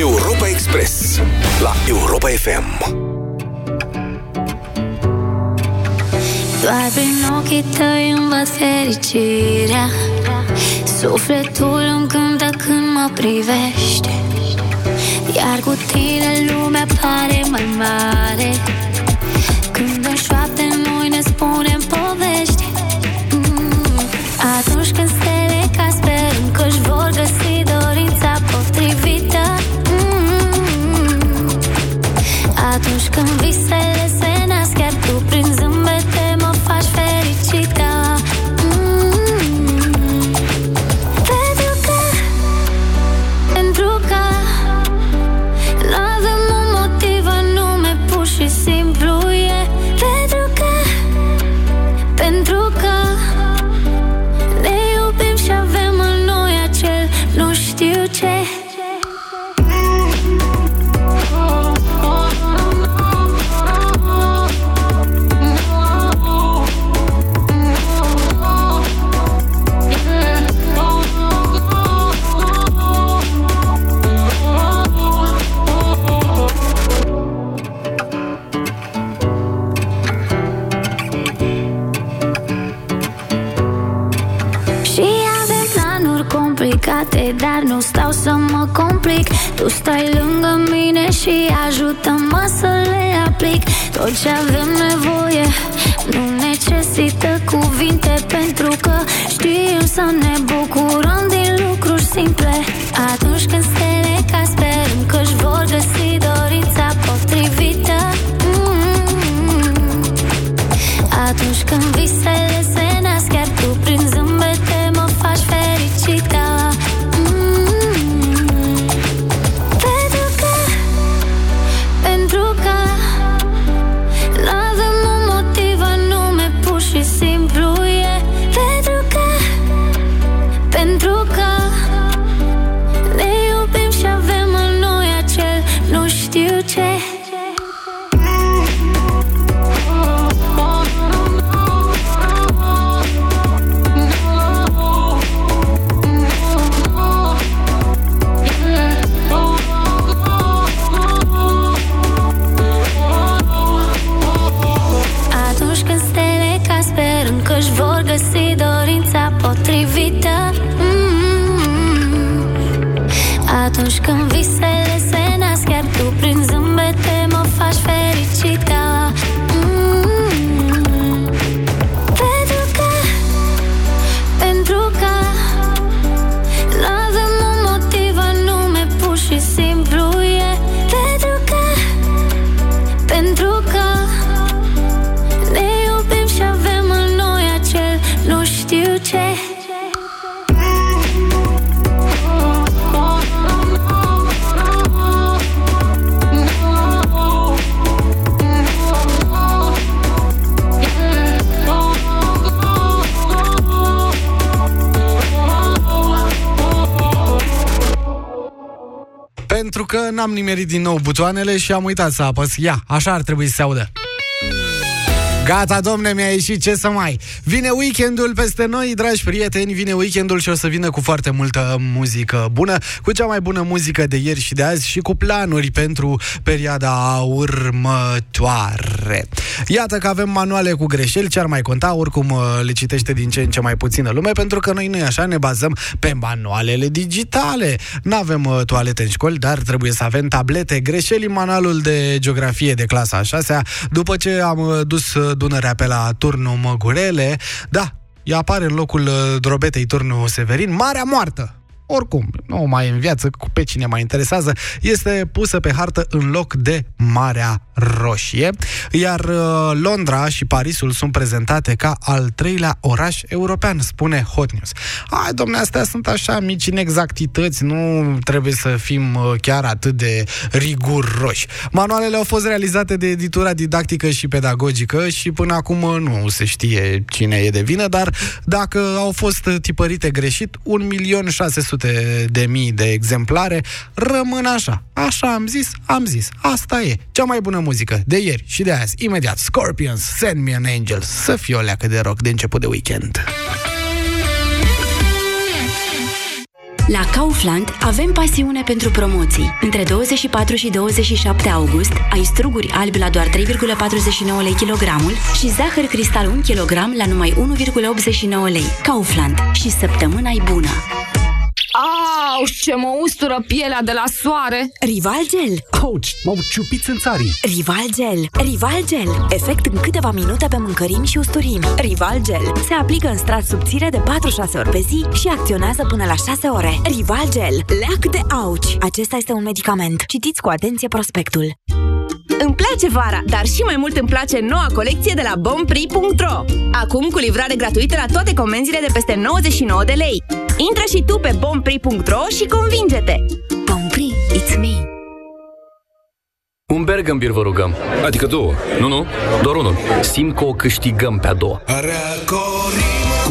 Europa Express la Europa FM. Doar prin ochii tăi îmi văd fericirea. Sufletul îmi cântă când mă privește. Iar cu tine lumea pare mai mare. Când în șoapte noi ne spunem povestea complicate Dar nu stau să mă complic. Tu stai lângă mine și ajută-mă să le aplic. Tot ce avem nevoie nu necesită cuvinte Pentru că știm să ne bucurăm din lucruri simple. Atunci când stele ca sperăm că-și vor găsi dorința potrivită mm-hmm. Atunci când visele pentru că n-am nimerit din nou butoanele și am uitat să apăs. Ia, așa ar trebui să se audă. Gata, domne, mi-a ieșit ce să mai. Vine weekendul peste noi, dragi prieteni, vine weekendul și o să vină cu foarte multă muzică bună, cu cea mai bună muzică de ieri și de azi și cu planuri pentru perioada următoare. Iată că avem manuale cu greșeli, ce ar mai conta, oricum uh, le citește din ce în ce mai puțină lume, pentru că noi nu așa, ne bazăm pe manualele digitale. Nu avem uh, toalete în școli, dar trebuie să avem tablete. Greșeli în manualul de geografie de clasa a 6 după ce am uh, dus uh, Dunărea pe la turnul Măgurele, da, ea apare în locul uh, drobetei turnul Severin, Marea Moartă. Oricum, nu mai e în viață, cu pe cine mai interesează, este pusă pe hartă în loc de Marea Roșie, iar uh, Londra și Parisul sunt prezentate ca al treilea oraș european, spune Hot News. Hai, domne, astea sunt așa mici inexactități, nu trebuie să fim uh, chiar atât de riguroși. Manualele au fost realizate de editura didactică și pedagogică și până acum uh, nu se știe cine e de vină, dar dacă au fost tipărite greșit, 1.600.000 de mii de exemplare rămân așa. Așa am zis, am zis. Asta e. Cea mai bună muzică de ieri și de azi. Imediat. Scorpions, Send Me an Angel. Să fie o leacă de rock de început de weekend. La Kaufland avem pasiune pentru promoții. Între 24 și 27 august ai struguri albi la doar 3,49 lei kilogramul și zahăr cristal 1 kg la numai 1,89 lei. Kaufland. Și săptămâna e bună! Au, ce mă ustură pielea de la soare! Rival Gel. Ouch, m-au ciupit țânțarii. Rival Gel. Rival Gel. Efect în câteva minute pe mâncărimi și usturimi. Rival Gel. Se aplică în strat subțire de 4-6 ori pe zi și acționează până la 6 ore. Rival Gel. Leac de auci. Acesta este un medicament. Citiți cu atenție prospectul. Îmi place vara, dar și mai mult îmi place noua colecție de la bompri.ro Acum cu livrare gratuită la toate comenzile de peste 99 de lei. Intră și tu pe bompri.ro și convinge-te! Bompri, it's me. Un Bergambir vă rugăm. Adică două. Nu, nu, doar unul. Simt că o câștigăm pe a doua.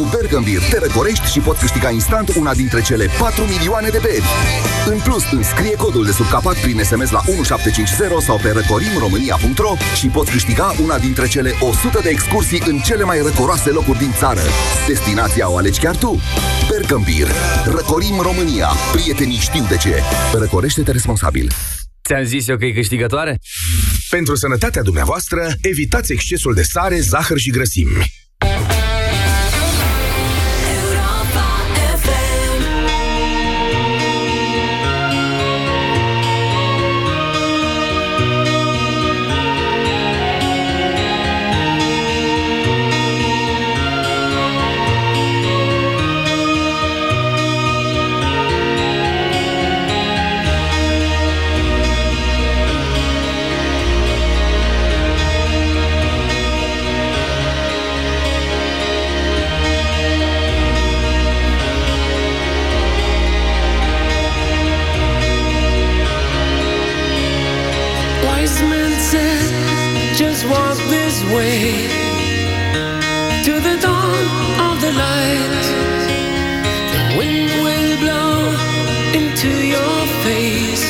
Cu Bergambir te răcorești și poți câștiga instant una dintre cele 4 milioane de beri. În plus, înscrie codul de sub capac prin SMS la 1750 sau pe răcorimromânia.ro și poți câștiga una dintre cele 100 de excursii în cele mai răcoroase locuri din țară. Destinația o alegi chiar tu. Bergambir. Răcorim România. Prietenii știu de ce. Răcorește-te responsabil. Ți-am zis eu că e câștigătoare? Pentru sănătatea dumneavoastră, evitați excesul de sare, zahăr și grăsimi. Said, just walk this way to the dawn of the light. The wind will blow into your face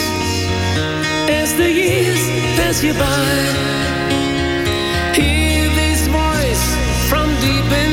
as the years pass you by. Hear this voice from deep inside.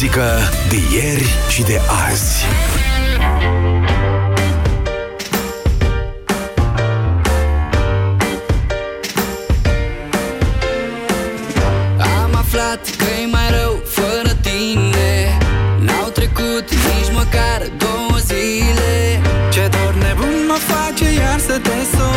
Muzică de ieri și de azi. Am aflat că e mai rău fără tine. N-au trecut nici măcar două zile. Ce dor nebun mă face iar să te sun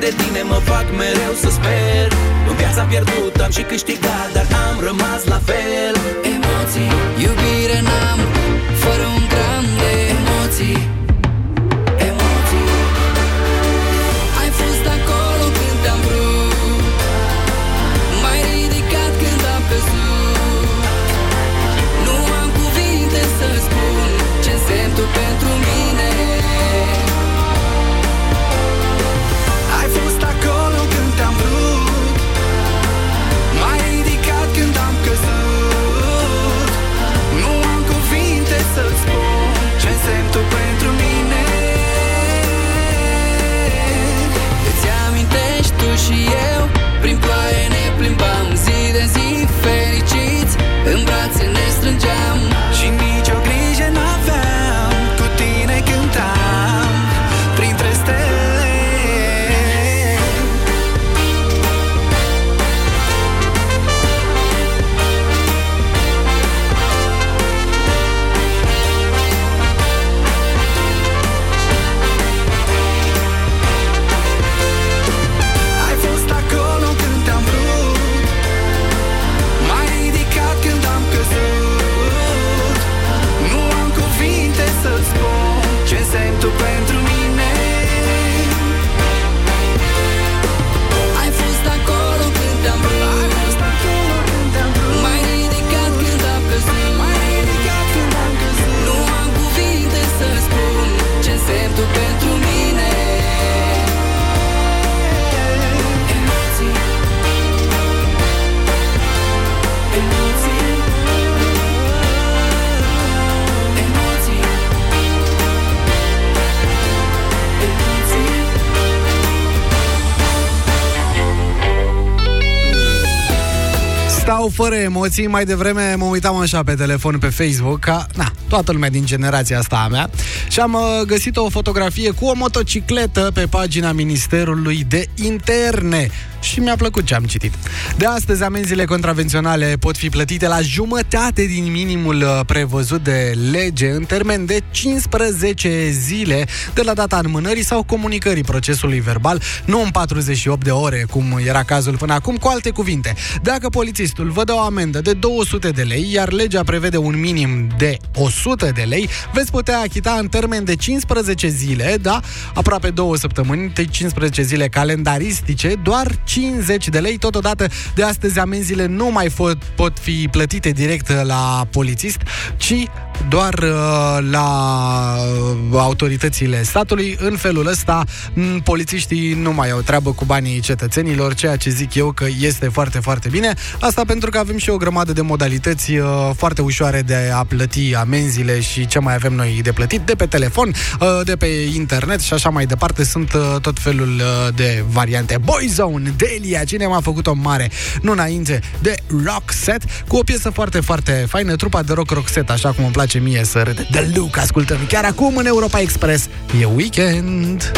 de tine Mă fac mereu să sper. În viața pierdută am și câștigat Dar am rămas la fel Stau fără emoții, mai devreme mă uitam așa pe telefon pe Facebook ca, na, toată lumea din generația asta a mea și am uh, găsit o fotografie cu o motocicletă pe pagina Ministerului de Interne și mi-a plăcut ce am citit. De astăzi, amenziile contravenționale pot fi plătite la jumătate din minimul uh, prevăzut de lege în termen de 15 zile de la data înmânării sau comunicării procesului verbal, nu în 48 de ore, cum era cazul până acum. Cu alte cuvinte, dacă polițistul vă dă o amendă de 200 de lei, iar legea prevede un minim de 100 de lei, veți putea achita în termen de 15 zile, da, aproape două săptămâni, de 15 zile calendaristice, doar 50 de lei. Totodată, de astăzi, amenziile nu mai pot, pot fi plătite direct la polițist, ci doar uh, la uh, autoritățile statului. În felul ăsta, m, polițiștii nu mai au treabă cu banii cetățenilor, ceea ce zic eu că este foarte, foarte bine. Asta pentru că avem și o grămadă de modalități uh, foarte ușoare de a plăti amenziile și ce mai avem noi de plătit, de pe telefon, uh, de pe internet și așa mai departe. Sunt uh, tot felul uh, de variante. Boyzone, Delia, cine m-a făcut o mare, nu înainte de Roxette, cu o piesă foarte, foarte faină, trupa de rock Roxette, așa cum îmi place mie să râd. The Look, ascultăm chiar acum în Europa Express. E weekend!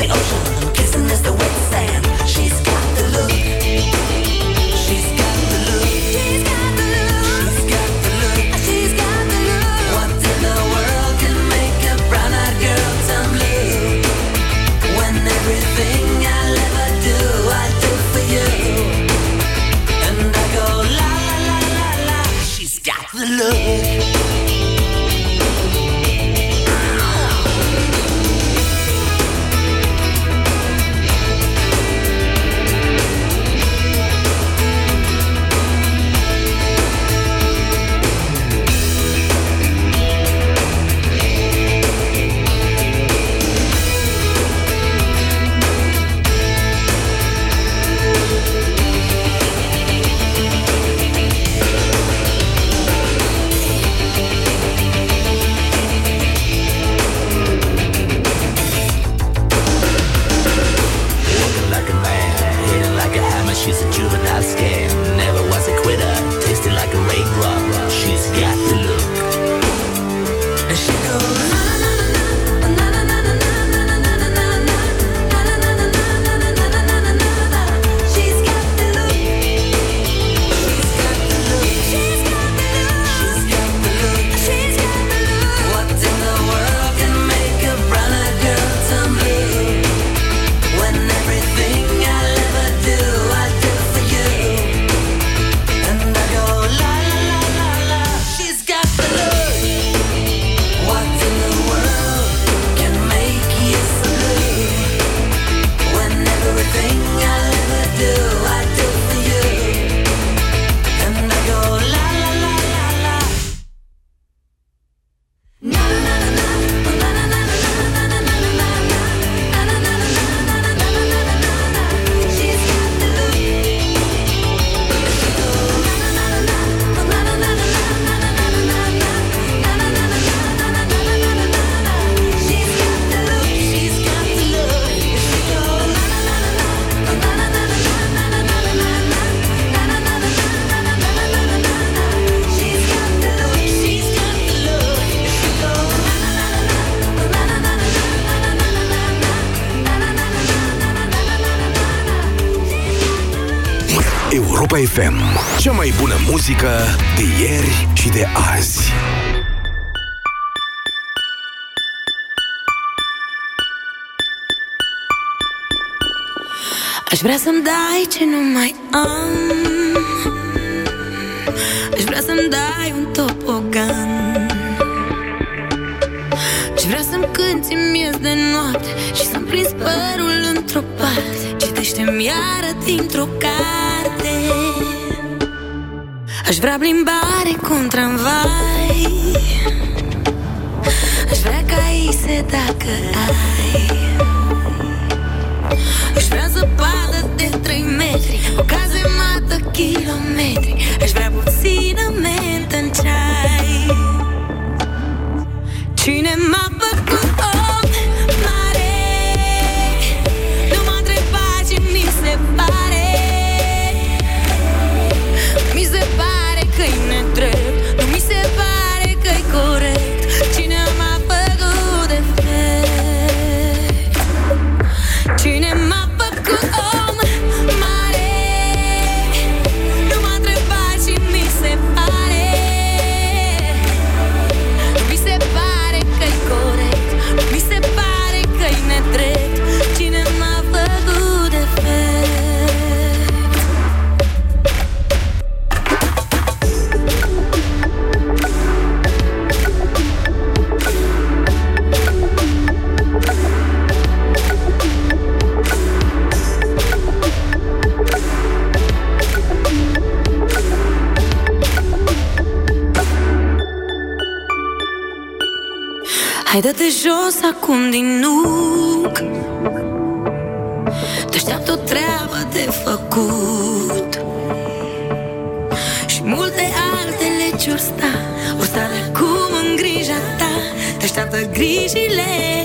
the ocean. muzică de ieri și de azi. Aș vrea să-mi dai ce nu mai am. Aș vrea să-mi dai un topogan. Aș vrea să-mi cânti miez de noapte Și să-mi prins părul într-o parte. Citește-mi iară dintr-o carte. Aș vrea blimbare cu un tramvai. Aș vrea caise dacă ai. Aș vrea zăpadă de 3 metri O casă cazemată kilometri. Aș vrea puțină mentă în ceai. Cine m-a Hai dă-te jos acum din nuc. Te așteaptă o treabă de făcut. Și multe alte ce-or sta Or sta de acum în grija ta. Te așteaptă grijile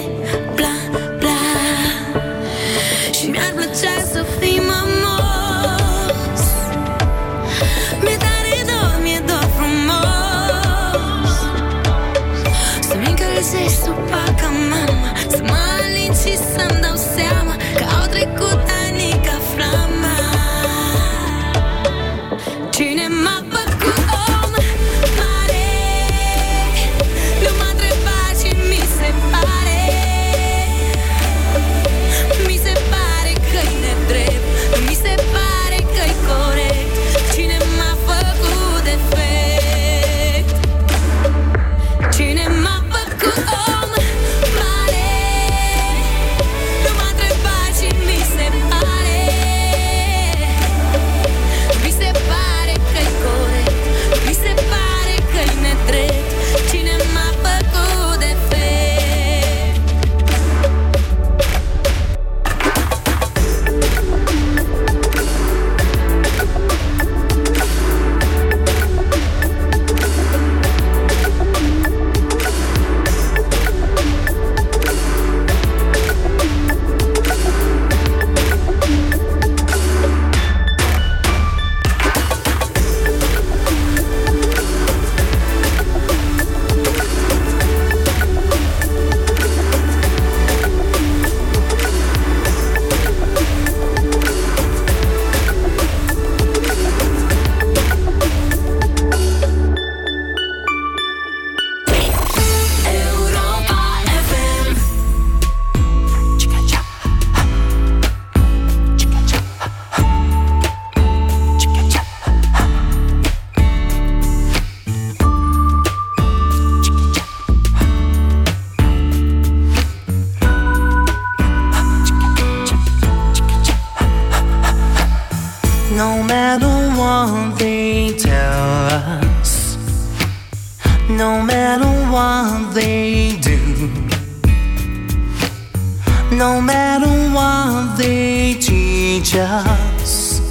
just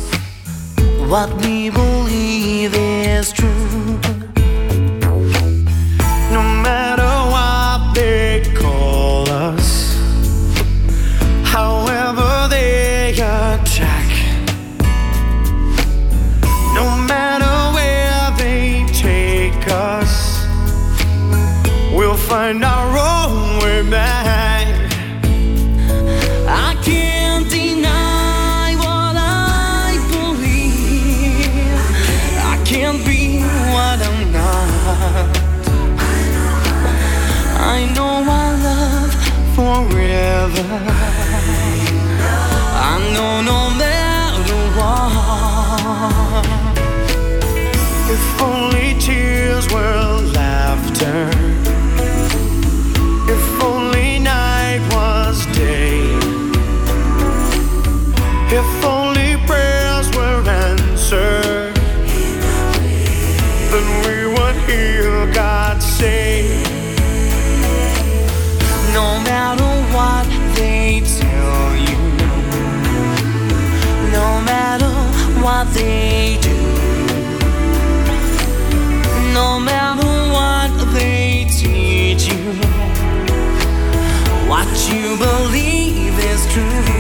what we believe is true. What you believe is true.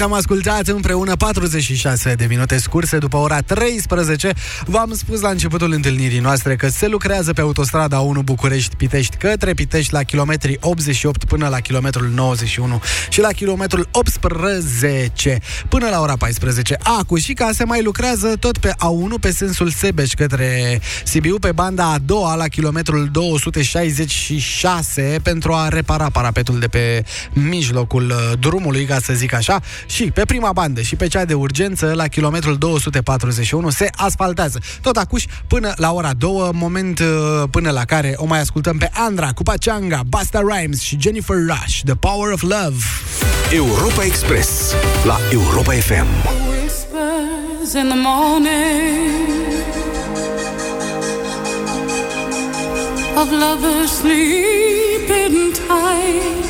Matter What Am ascultat împreună 46 de minute scurse după ora 13 V-am spus la începutul întâlnirii noastre că se lucrează pe autostrada 1 București-Pitești către Pitești la kilometrii 88 până la kilometrul 91 și la kilometrul 18 până la ora 14 Acu și ca se mai lucrează tot pe A1 pe sensul Sebeș către Sibiu pe banda a doua la kilometrul 266 pentru a repara parapetul de pe mijlocul uh, drumului, ca să zic așa, și pe prima bandă și pe cea de urgență la kilometrul 241 se asfaltează. Tot acuși până la ora 2, moment uh, până la care o mai ascultăm pe Andra, cu Pachanga, Basta Rhymes și Jennifer Rush, The Power of Love. Europa Express la Europa FM. whispers in the morning of lovers sleeping tight,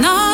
No.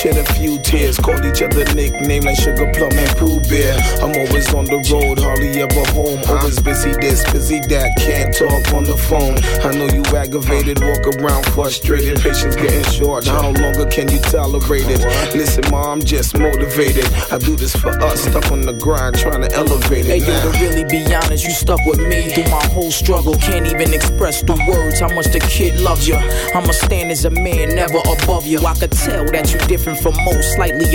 Shed a few tears, each other nicknames like Sugar Plum and Pooh Bear. I'm always on the road, hardly ever home. Always busy this, busy that, can't talk on the phone. I know you aggravated, walk around frustrated, patience getting short. How longer can you tolerate it? Listen, ma, I'm just motivated. I do this for us, stuck on the grind, trying to elevate it. Hey, yo, now. to really be honest, you stuck with me through my whole struggle. Can't even express the words how much the kid loves you. I'ma stand as a man, never above you. I could tell that you're different from most, slightly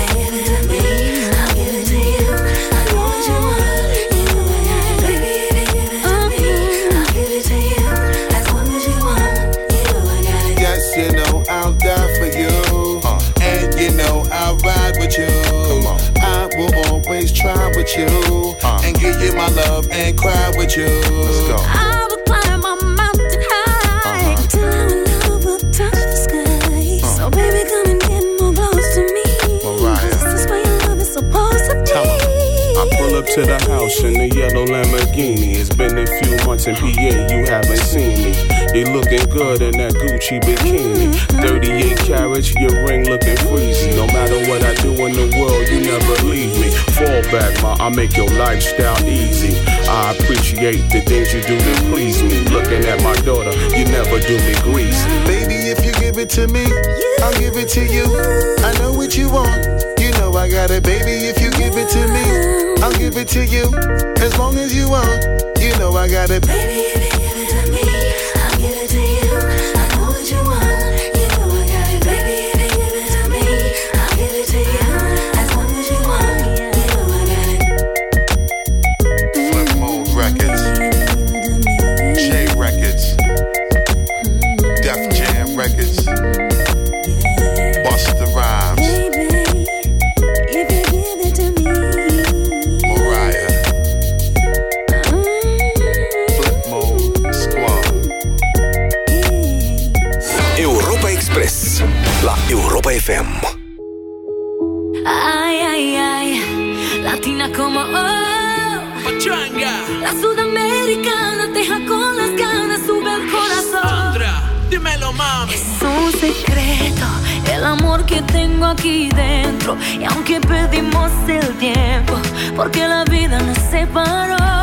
With you. Uh. And give you my love and cry with you. Let's go. I will climb a mountain high uh-huh. till our love will touch the sky. Uh. So baby, come and get more close to me. This is where your love is supposed to be. I pull up to the house in the yellow Lamborghini. It's been a few months in PA, you haven't seen me. You looking good in that Gucci bikini. Mm-hmm. 38 carats, your ring looking freezy. No matter what I do in the world, you never leave me. Fall back, ma, I make your lifestyle easy. I appreciate the things you do to please me. Looking at my daughter, you never do me greasy. Baby, if you give it to me, I'll give it to you. I know what you want. You know I got it, baby. If you give it to me, I'll give it to you. As long as you want. You know I got it, baby. Aquí dentro. Y aunque perdimos el tiempo, porque la vida nos separó.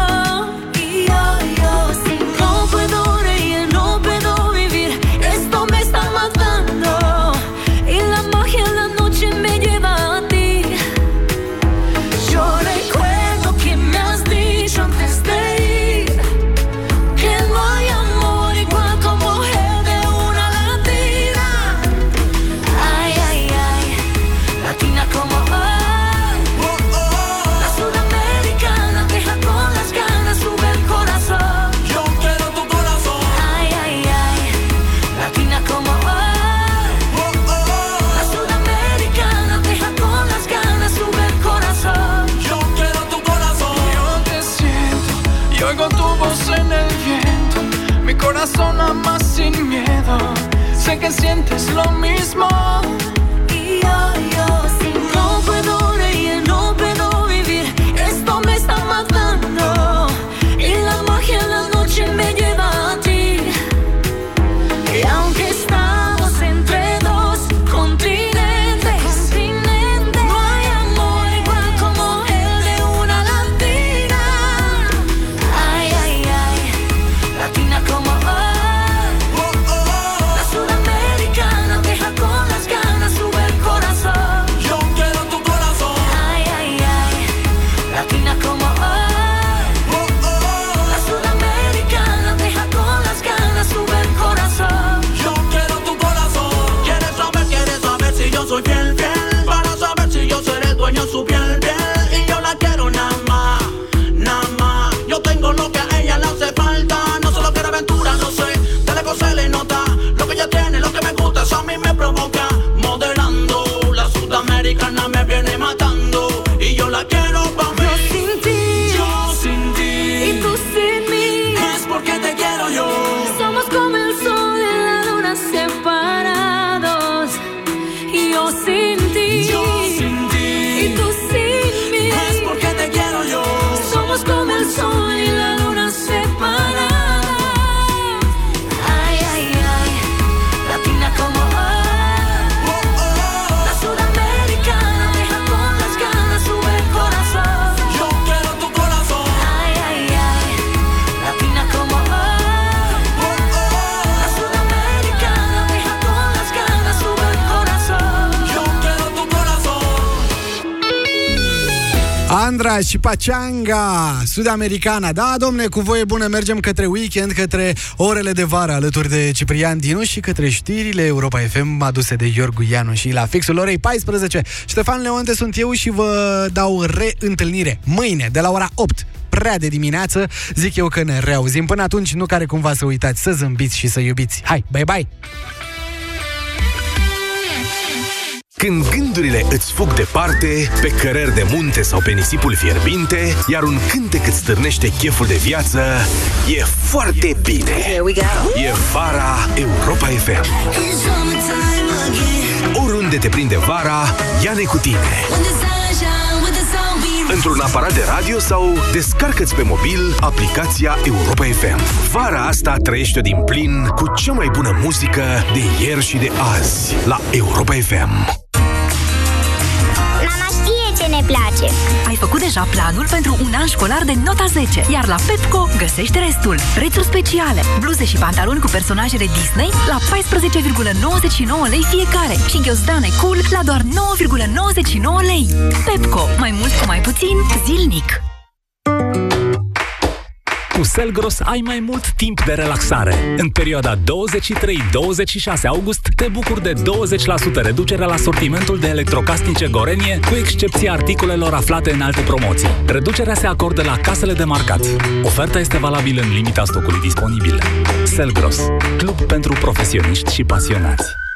Andra și Paceanga, Sud-Americana. Da, domne, cu voie bună mergem către weekend, către orele de vară alături de Ciprian Dinu și către știrile Europa FM aduse de Iorgu Ianu și la fixul orei 14. Ștefan Leonte sunt eu și vă dau reîntâlnire mâine de la ora 8 prea de dimineață, zic eu că ne reauzim. Până atunci, nu care cumva să uitați să zâmbiți și să iubiți. Hai, bye bye! Când gândurile îți fug departe, pe cărări de munte sau pe nisipul fierbinte, iar un cântec îți stârnește cheful de viață, e foarte bine. E vara Europa FM. Oriunde te prinde vara, ia-ne cu tine. Într-un aparat de radio sau descarcă-ți pe mobil aplicația Europa FM. Vara asta trăiește din plin cu cea mai bună muzică de ieri și de azi la Europa FM. Mama știe ce ne place. Ai făcut deja planul pentru un an școlar de nota 10, iar la Pepco găsești restul. Prețuri speciale, bluze și pantaloni cu personajele Disney la 14,99 lei fiecare și ghiozdane cool la doar 9,99 lei. Pepco, mai mult cu mai puțin, zilnic. Cu Selgros ai mai mult timp de relaxare. În perioada 23-26 august te bucuri de 20% reducere la sortimentul de electrocasnice Gorenie, cu excepția articolelor aflate în alte promoții. Reducerea se acordă la casele de marcat. Oferta este valabilă în limita stocului disponibil. Selgros, club pentru profesioniști și pasionați.